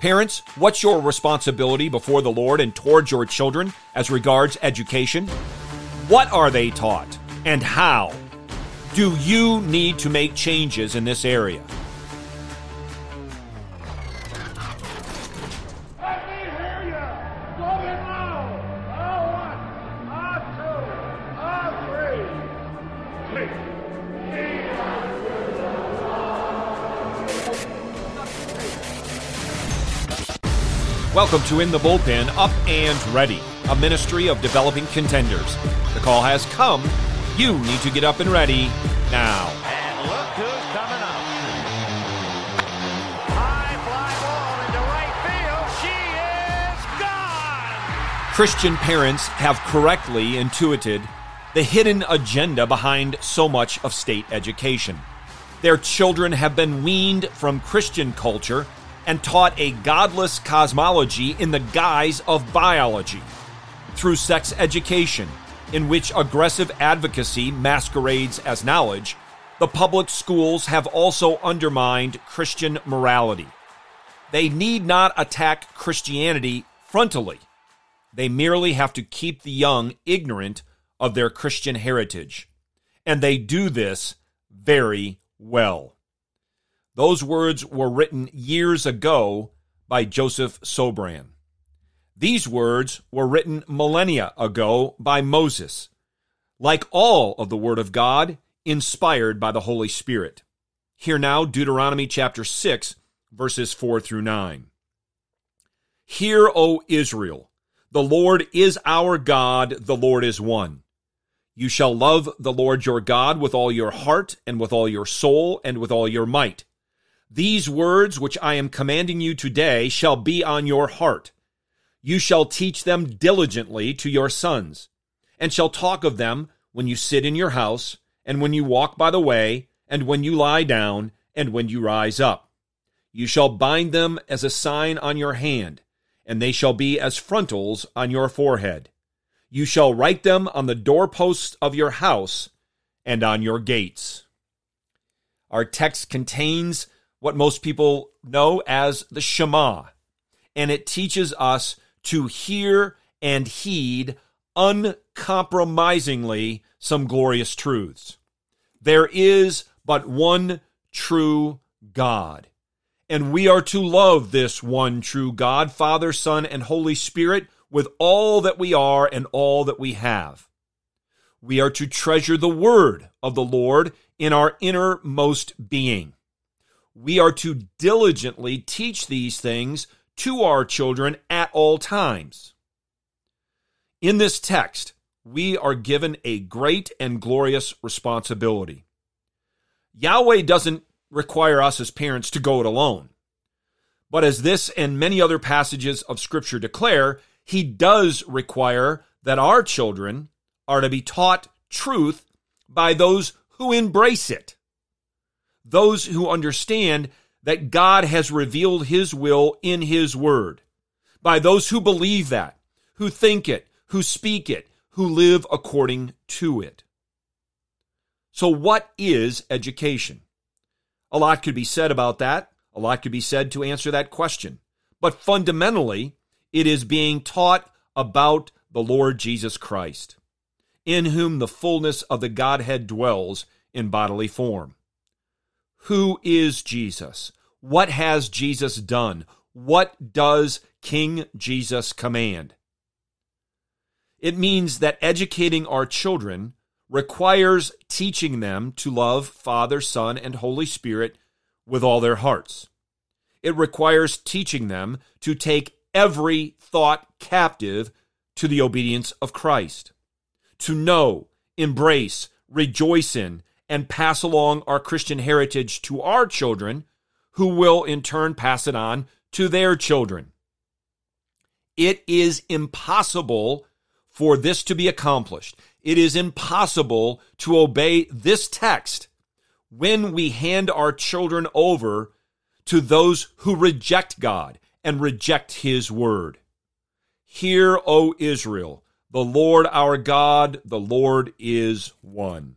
Parents, what's your responsibility before the Lord and towards your children as regards education? What are they taught and how? Do you need to make changes in this area? Welcome to In the Bullpen Up and Ready, a ministry of developing contenders. The call has come. You need to get up and ready now. And look who's coming up. High fly ball into right field. She is gone. Christian parents have correctly intuited the hidden agenda behind so much of state education. Their children have been weaned from Christian culture and taught a godless cosmology in the guise of biology. Through sex education, in which aggressive advocacy masquerades as knowledge, the public schools have also undermined Christian morality. They need not attack Christianity frontally. They merely have to keep the young ignorant of their Christian heritage. And they do this very well. Those words were written years ago by Joseph Sobran. These words were written millennia ago by Moses. Like all of the Word of God, inspired by the Holy Spirit. Hear now Deuteronomy chapter 6, verses 4 through 9. Hear, O Israel, the Lord is our God, the Lord is one. You shall love the Lord your God with all your heart, and with all your soul, and with all your might. These words which I am commanding you today shall be on your heart. You shall teach them diligently to your sons, and shall talk of them when you sit in your house, and when you walk by the way, and when you lie down, and when you rise up. You shall bind them as a sign on your hand, and they shall be as frontals on your forehead. You shall write them on the doorposts of your house and on your gates. Our text contains what most people know as the Shema, and it teaches us to hear and heed uncompromisingly some glorious truths. There is but one true God, and we are to love this one true God, Father, Son, and Holy Spirit with all that we are and all that we have. We are to treasure the word of the Lord in our innermost being. We are to diligently teach these things to our children at all times. In this text, we are given a great and glorious responsibility. Yahweh doesn't require us as parents to go it alone. But as this and many other passages of Scripture declare, he does require that our children are to be taught truth by those who embrace it, those who understand that God has revealed his will in his word, by those who believe that, who think it, who speak it, who live according to it. So, what is education? A lot could be said about that. A lot could be said to answer that question. But fundamentally, it is being taught about the Lord Jesus Christ, in whom the fullness of the Godhead dwells in bodily form. Who is Jesus? What has Jesus done? What does King Jesus command? It means that educating our children requires teaching them to love Father, Son, and Holy Spirit with all their hearts. It requires teaching them to take every thought captive to the obedience of Christ, to know, embrace, rejoice in, and pass along our Christian heritage to our children, who will in turn pass it on to their children. It is impossible for this to be accomplished. It is impossible to obey this text when we hand our children over to those who reject God and reject his word. Hear, O Israel, the Lord our God, the Lord is one.